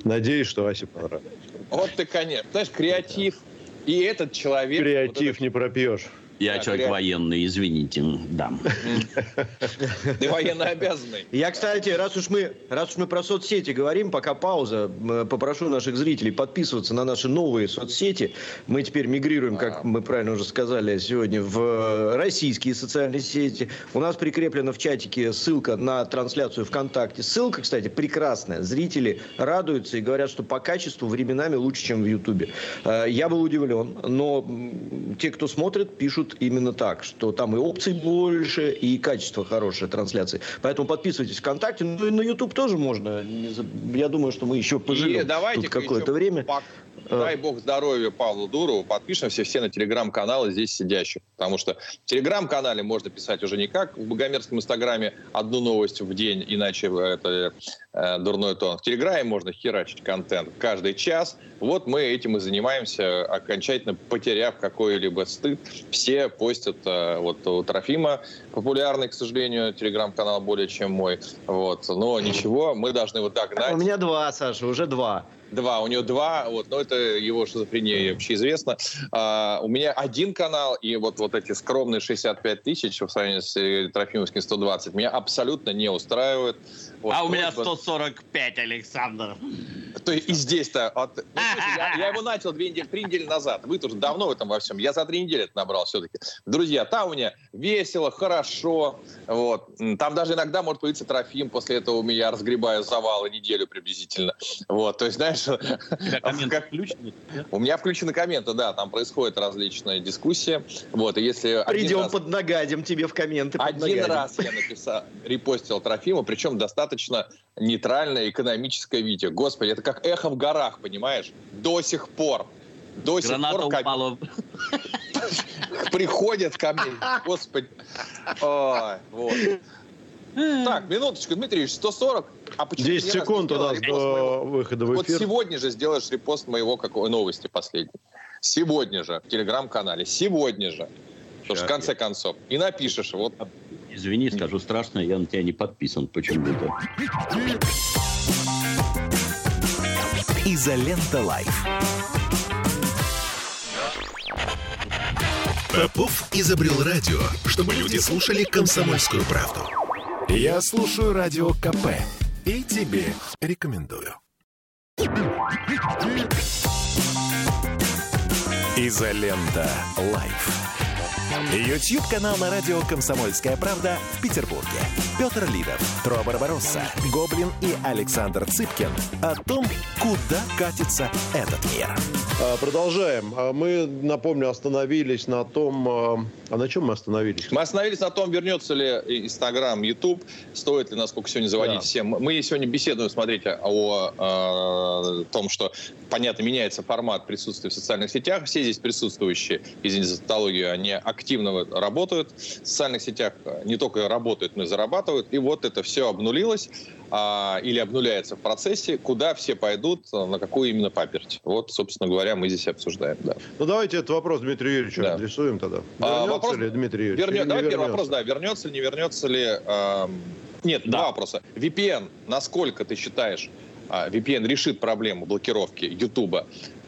[SPEAKER 3] Надеюсь, что Асе понравится.
[SPEAKER 4] Вот ты, конечно. Знаешь, креатив. И этот человек...
[SPEAKER 3] Креатив вот этот... не пропьешь.
[SPEAKER 5] Я да, человек реально. военный, извините, да. [laughs]
[SPEAKER 4] Ты военно обязанный.
[SPEAKER 2] Я, кстати, раз уж мы, раз уж мы про соцсети говорим, пока пауза, попрошу наших зрителей подписываться на наши новые соцсети. Мы теперь мигрируем, как мы правильно уже сказали сегодня, в российские социальные сети. У нас прикреплена в чатике ссылка на трансляцию ВКонтакте. Ссылка, кстати, прекрасная. Зрители радуются и говорят, что по качеству временами лучше, чем в Ютубе. Э, я был удивлен, но те, кто смотрит, пишут пишут именно так, что там и опций больше, и качество хорошее трансляции. Поэтому подписывайтесь ВКонтакте. Ну и на YouTube тоже можно. Я думаю, что мы еще поживем тут какое-то время.
[SPEAKER 4] Э. Дай бог здоровья Павлу Дурову. Подпишемся все на телеграм-каналы здесь сидящих. Потому что в телеграм-канале можно писать уже не как в богомерзком инстаграме одну новость в день, иначе это э, дурной тон. В телеграме можно херачить контент каждый час. Вот мы этим и занимаемся, окончательно потеряв какой-либо стыд. Все постят. Э, вот у Трофима популярный, к сожалению, телеграм-канал более чем мой. Вот. Но ничего, мы должны вот так
[SPEAKER 2] догнать. У меня два, Саша, уже два.
[SPEAKER 4] Два, у него два, вот, но это его шизофрения общеизвестно. А, у меня один канал, и вот, вот эти скромные 65 тысяч в сравнении с э, Трофимовским 120 меня абсолютно не устраивает.
[SPEAKER 5] Вот, а у меня 145, Александр.
[SPEAKER 4] То есть и здесь-то... Вот, ну, я, я его начал две недели, три недели назад. Вы тоже давно в этом во всем. Я за три недели это набрал все-таки. Друзья, там у меня весело, хорошо. Вот. Там даже иногда может появиться Трофим. После этого у меня разгребаю завалы неделю приблизительно. Вот. То есть, знаешь... [laughs] Как... У меня включены комменты, да. Там происходят различные дискуссии. Вот. И если
[SPEAKER 2] Придем раз... под нагадим тебе в комменты.
[SPEAKER 4] Один раз я написал, репостил Трофима, причем достаточно нейтральное экономическое видео. Господи, это как эхо в горах, понимаешь? До сих пор. До сих Граната пор... упала. [laughs] Приходят ко мне. Господи. Ой, вот. Так, минуточку, Дмитрий, 140.
[SPEAKER 3] А почему 10 секунд у нас до выхода в эфир.
[SPEAKER 4] Вот сегодня же сделаешь репост моего какой новости последней. Сегодня же в телеграм-канале. Сегодня же. Потому что в конце концов. И напишешь. Вот.
[SPEAKER 5] Извини, скажу страшно, я на тебя не подписан почему-то.
[SPEAKER 1] Изолента Live. Попов изобрел радио, чтобы люди слушали комсомольскую правду. Я слушаю радио КП и тебе рекомендую. Изолента Live. YouTube-канал на радио «Комсомольская правда» в Петербурге. Петр Лидов, Тро Барбаросса, Гоблин и Александр Цыпкин о том, куда катится этот мир.
[SPEAKER 3] А, продолжаем. А, мы, напомню, остановились на том... А, а на чем мы остановились?
[SPEAKER 4] Мы остановились на том, вернется ли Инстаграм, Ютуб, стоит ли, насколько сегодня заводить да. всем. Мы сегодня беседуем, смотрите, о, о том, что, понятно, меняется формат присутствия в социальных сетях. Все здесь присутствующие, извините за тавтологию, они активно работают в социальных сетях, не только работают, но и зарабатывают. И вот это все обнулилось а, или обнуляется в процессе, куда все пойдут, на какую именно паперть. Вот, собственно говоря, мы здесь обсуждаем. Да.
[SPEAKER 3] Ну, давайте этот вопрос Дмитрию Юрьевичу да. адресуем тогда.
[SPEAKER 4] Вернется а, вопрос... ли Дмитрий Юрьевич? Вернет... Давай вернется? первый вопрос, да. Вернется ли, не вернется ли... Э... Нет, да. два вопроса. VPN, насколько ты считаешь, а, VPN решит проблему блокировки YouTube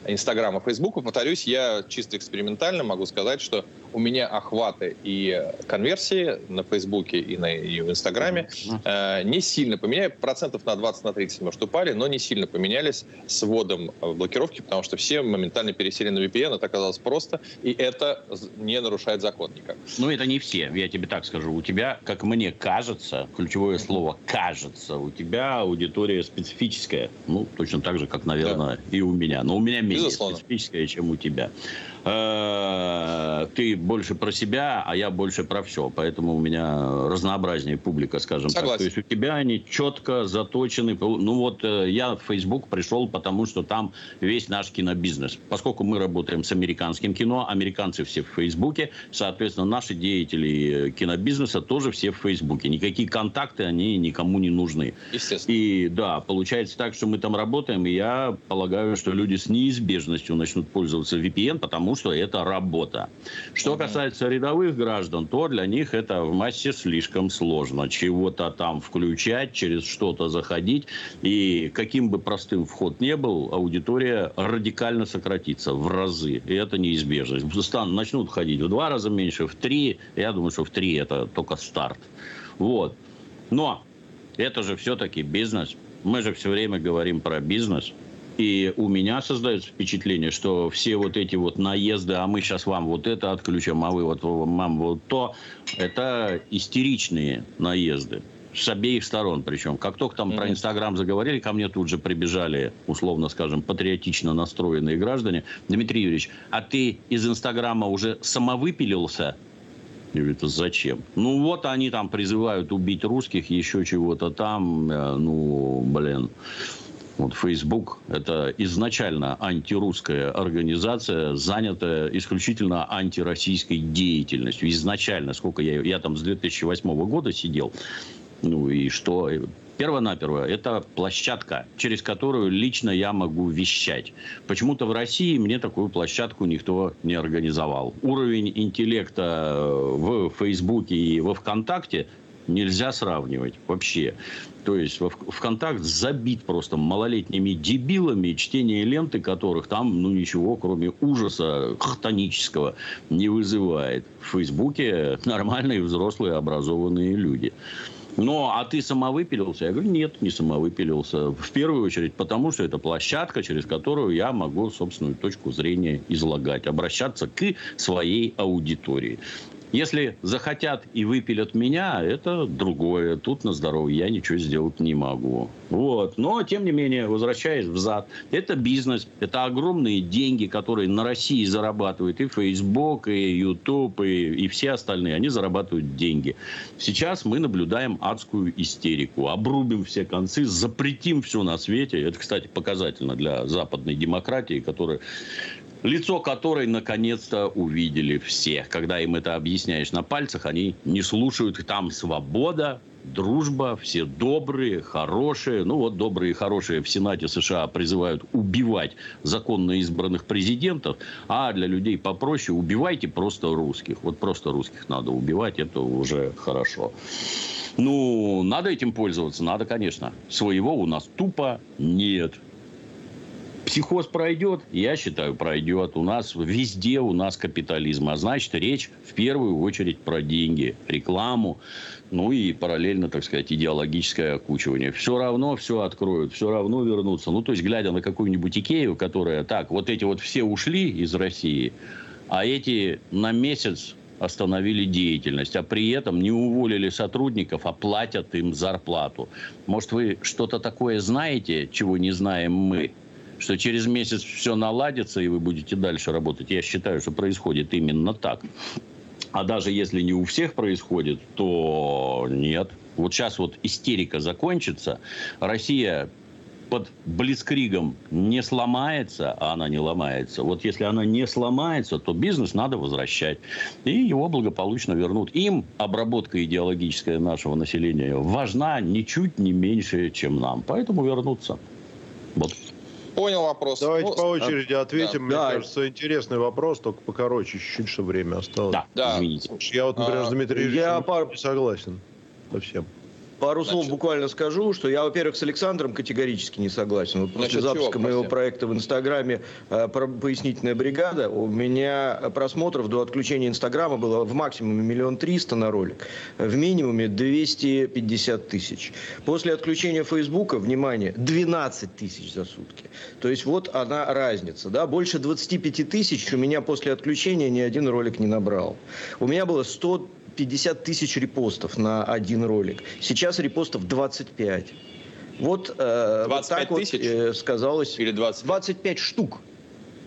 [SPEAKER 4] Инстаграма, Фейсбука. Повторюсь, я чисто экспериментально могу сказать, что у меня охваты и конверсии на Фейсбуке и на и в Инстаграме э, не сильно поменяли. Процентов на 20 на 30, может, упали, но не сильно поменялись с вводом блокировки, потому что все моментально пересели на VPN. Это оказалось просто, и это не нарушает закон никак.
[SPEAKER 5] Ну, это не все, я тебе так скажу. У тебя, как мне кажется, ключевое слово «кажется», у тебя аудитория специфическая. Ну, точно так же, как, наверное, да. и у меня. Но у меня менее специфическая, чем у тебя. Э, ты больше про себя, а я больше про все. Поэтому у меня разнообразнее публика, скажем Согласен. так. То есть у тебя они четко заточены. Ну вот э, я в Facebook пришел, потому что там весь наш кинобизнес. Поскольку мы работаем с американским кино, американцы все в Фейсбуке, соответственно, наши деятели кинобизнеса тоже все в Фейсбуке. Никакие контакты, они никому не нужны. Естественно. И да, получается так, что мы там работаем, и я полагаю, что люди с неизбежностью начнут пользоваться VPN, потому что это работа. Что касается рядовых граждан, то для них это в массе слишком сложно. Чего-то там включать, через что-то заходить. И каким бы простым вход не был, аудитория радикально сократится в разы. И это неизбежно. Стан, начнут ходить в два раза меньше, в три. Я думаю, что в три это только старт. Вот. Но это же все-таки бизнес. Мы же все время говорим про бизнес. И у меня создается впечатление, что все вот эти вот наезды, а мы сейчас вам вот это отключим, а вы вот вам вот то, это истеричные наезды с обеих сторон причем. Как только там mm-hmm. про Инстаграм заговорили, ко мне тут же прибежали, условно скажем, патриотично настроенные граждане. Дмитрий Юрьевич, а ты из Инстаграма уже самовыпилился? Я говорю, это зачем? Ну, вот они там призывают убить русских, еще чего-то там. Э, ну, блин. Вот Facebook – это изначально антирусская организация, занятая исключительно антироссийской деятельностью. Изначально, сколько я, я там с 2008 года сидел, ну и что? Первонаперво, это площадка, через которую лично я могу вещать. Почему-то в России мне такую площадку никто не организовал. Уровень интеллекта в Фейсбуке и во Вконтакте нельзя сравнивать вообще. То есть ВКонтакт забит просто малолетними дебилами, чтение ленты которых там, ну, ничего, кроме ужаса хтонического, не вызывает. В Фейсбуке нормальные, взрослые, образованные люди. Но, а ты самовыпилился? Я говорю, нет, не самовыпилился. В первую очередь потому, что это площадка, через которую я могу собственную точку зрения излагать, обращаться к своей аудитории. Если захотят и выпилят меня, это другое. Тут на здоровье я ничего сделать не могу. Вот. Но, тем не менее, возвращаясь взад, это бизнес, это огромные деньги, которые на России зарабатывают и Facebook, и YouTube, и, и все остальные. Они зарабатывают деньги. Сейчас мы наблюдаем адскую истерику. Обрубим все концы, запретим все на свете. Это, кстати, показательно для западной демократии, которая лицо которой наконец-то увидели все. Когда им это объясняешь на пальцах, они не слушают. Там свобода, дружба, все добрые, хорошие. Ну вот добрые и хорошие в Сенате США призывают убивать законно избранных президентов, а для людей попроще убивайте просто русских. Вот просто русских надо убивать, это уже хорошо. Ну, надо этим пользоваться, надо, конечно. Своего у нас тупо нет. Психоз пройдет? Я считаю, пройдет. У нас везде у нас капитализм. А значит, речь в первую очередь про деньги, рекламу, ну и параллельно, так сказать, идеологическое окучивание. Все равно все откроют, все равно вернутся. Ну, то есть, глядя на какую-нибудь Икею, которая, так, вот эти вот все ушли из России, а эти на месяц остановили деятельность, а при этом не уволили сотрудников, а платят им зарплату. Может, вы что-то такое знаете, чего не знаем мы? Что через месяц все наладится, и вы будете дальше работать. Я считаю, что происходит именно так. А даже если не у всех происходит, то нет. Вот сейчас вот истерика закончится, Россия под Блицкригом не сломается, а она не ломается. Вот если она не сломается, то бизнес надо возвращать. И его благополучно вернут. Им обработка идеологическая нашего населения важна ничуть не меньше, чем нам. Поэтому вернуться.
[SPEAKER 4] Вот. Понял вопрос.
[SPEAKER 3] Давайте ну, по очереди а, ответим. Да, Мне да. кажется, интересный вопрос, только покороче, чуть-чуть, что время осталось.
[SPEAKER 5] Да, да. извините.
[SPEAKER 3] Я вот, например, с Дмитрием я пар... не согласен совсем.
[SPEAKER 2] Пару Значит, слов буквально скажу, что я, во-первых, с Александром категорически не согласен. Вот после запуска чего, моего проекта в Инстаграме э, «Пояснительная бригада» у меня просмотров до отключения Инстаграма было в максимуме миллион триста на ролик, в минимуме 250 тысяч. После отключения Фейсбука, внимание, 12 тысяч за сутки. То есть вот она разница. Да? Больше 25 тысяч у меня после отключения ни один ролик не набрал. У меня было 100 50 тысяч репостов на один ролик. Сейчас репостов 25. Вот, э, 25 вот так тысяч? вот э, сказалось.
[SPEAKER 4] Или 25?
[SPEAKER 2] 25 штук.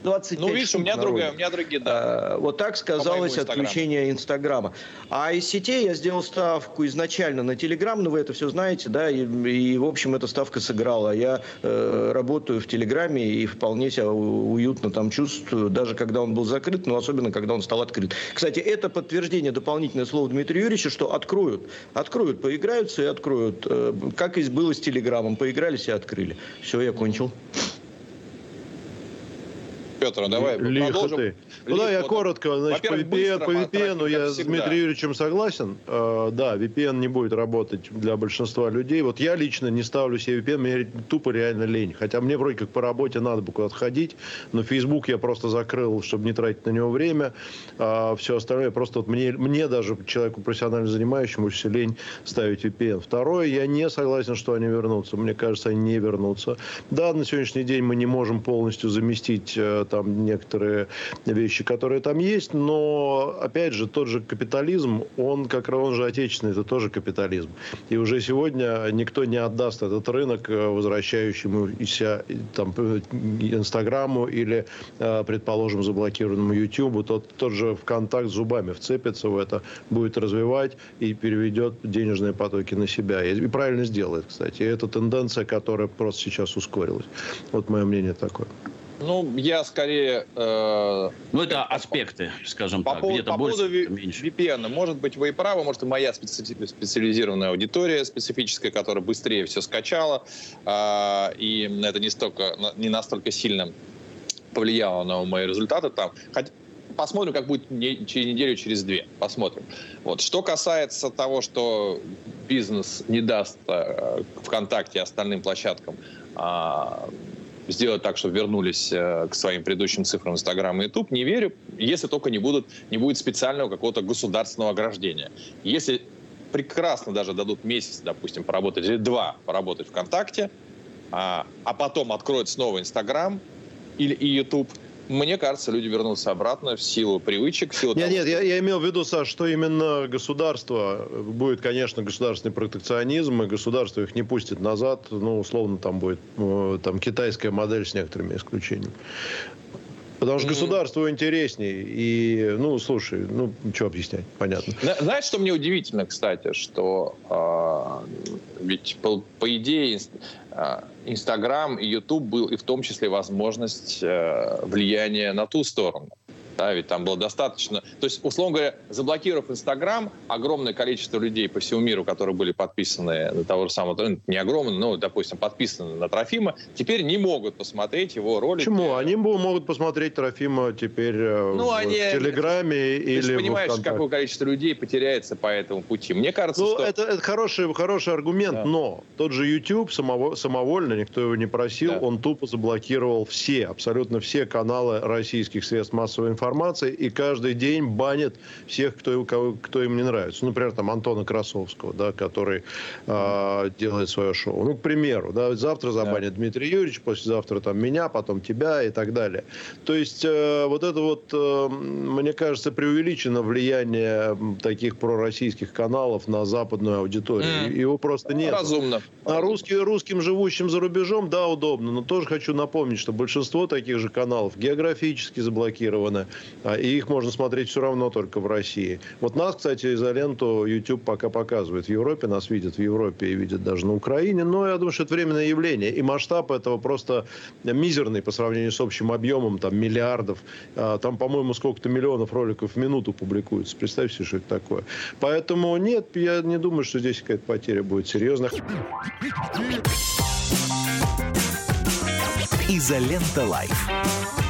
[SPEAKER 2] 25
[SPEAKER 4] Ну, видишь, у меня другая, у меня другие, да.
[SPEAKER 2] А, вот так сказалось отключение Инстаграма. А из сетей я сделал ставку изначально на Телеграм, ну, вы это все знаете, да, и, и в общем, эта ставка сыграла. Я э, работаю в Телеграме и вполне себя уютно там чувствую, даже когда он был закрыт, но особенно, когда он стал открыт. Кстати, это подтверждение, дополнительное слово Дмитрия Юрьевича, что откроют. Откроют, поиграются и откроют. Э, как и было с Телеграмом. Поигрались и открыли. Все, я кончил.
[SPEAKER 4] Петр, давай Лихо продолжим.
[SPEAKER 3] Ты. Ну да, я коротко. Значит, по VPN, по VPN я с Дмитрием Юрьевичем согласен. Uh, да, VPN не будет работать для большинства людей. Вот я лично не ставлю себе VPN, мне тупо реально лень. Хотя мне вроде как по работе надо бы куда-то ходить, но Facebook я просто закрыл, чтобы не тратить на него время. А все остальное просто вот мне, мне даже, человеку профессионально занимающемуся, лень ставить VPN. Второе, я не согласен, что они вернутся. Мне кажется, они не вернутся. Да, на сегодняшний день мы не можем полностью заместить э, там некоторые вещи, которые там есть, но, опять же, тот же капитализм, он, как он же отечественный, это тоже капитализм. И уже сегодня никто не отдаст этот рынок э, возвращающемуся там, э, Инстаграму или, э, предположим, заблокированному Ютубу. Тот, тот же ВКонтакт зубами вцепится в это, будет развивать и переведет денежные потоки на себя. И правильно сделает, кстати. И это тенденция, которая просто сейчас ускорилась. Вот мое мнение такое.
[SPEAKER 4] Ну, я скорее... Э,
[SPEAKER 5] ну, это аспекты, скажем по так, где-то по больше,
[SPEAKER 4] где меньше. VPN, может быть, вы и правы, может, и моя специ- специализированная аудитория специфическая, которая быстрее все скачала, э, и это не, столько, не настолько сильно повлияло на мои результаты там. Хотя, посмотрим, как будет не, через неделю, через две. Посмотрим. Вот. Что касается того, что бизнес не даст э, ВКонтакте и остальным площадкам э, сделать так, чтобы вернулись э, к своим предыдущим цифрам Инстаграм и Ютуб, не верю, если только не, будут, не будет специального какого-то государственного ограждения. Если прекрасно даже дадут месяц, допустим, поработать, или два поработать ВКонтакте, а, а потом откроют снова Инстаграм или и Ютуб – мне кажется, люди вернутся обратно в силу привычек. В силу
[SPEAKER 3] нет, того, нет, я, я имел в виду, Саш, что именно государство, будет, конечно, государственный протекционизм, и государство их не пустит назад, ну, условно, там будет э, там, китайская модель с некоторыми исключениями. Потому что государству интереснее. И, ну, слушай, ну, что объяснять, понятно.
[SPEAKER 4] Знаешь, что мне удивительно, кстати, что э, ведь по, по идее Инстаграм и Ютуб был и в том числе возможность э, влияния на ту сторону да, ведь там было достаточно. То есть, условно говоря, заблокировав Инстаграм, огромное количество людей по всему миру, которые были подписаны на того же самого, ну, не огромное, но, допустим, подписаны на Трофима, теперь не могут посмотреть его ролики.
[SPEAKER 3] Почему? Они могут посмотреть Трофима теперь э, ну, в, они... в Телеграме ты или
[SPEAKER 4] Ты понимаешь, какое количество людей потеряется по этому пути. Мне кажется,
[SPEAKER 3] ну,
[SPEAKER 4] что...
[SPEAKER 3] Это, это хороший, хороший аргумент, да. но тот же YouTube самого, самовольно, никто его не просил, да. он тупо заблокировал все, абсолютно все каналы российских средств массовой информации информации и каждый день банит всех, кто, кого, кто им не нравится. Например, там Антона Красовского, да, который э, делает свое шоу. Ну, к примеру, да, завтра забанит да. Дмитрий Юрьевич, послезавтра там меня, потом тебя и так далее. То есть э, вот это вот, э, мне кажется, преувеличено влияние таких пророссийских каналов на западную аудиторию. Mm. Его просто нет.
[SPEAKER 4] Разумно.
[SPEAKER 3] А русским, русским, живущим за рубежом, да, удобно. Но тоже хочу напомнить, что большинство таких же каналов географически заблокированы. А, и их можно смотреть все равно только в России. Вот нас, кстати, изоленту YouTube пока показывает. В Европе нас видят, в Европе и видят даже на Украине. Но я думаю, что это временное явление. И масштаб этого просто мизерный по сравнению с общим объемом там, миллиардов. А, там, по-моему, сколько-то миллионов роликов в минуту публикуется. Представьте себе, что это такое. Поэтому нет, я не думаю, что здесь какая-то потеря будет серьезная.
[SPEAKER 1] Изолента Live.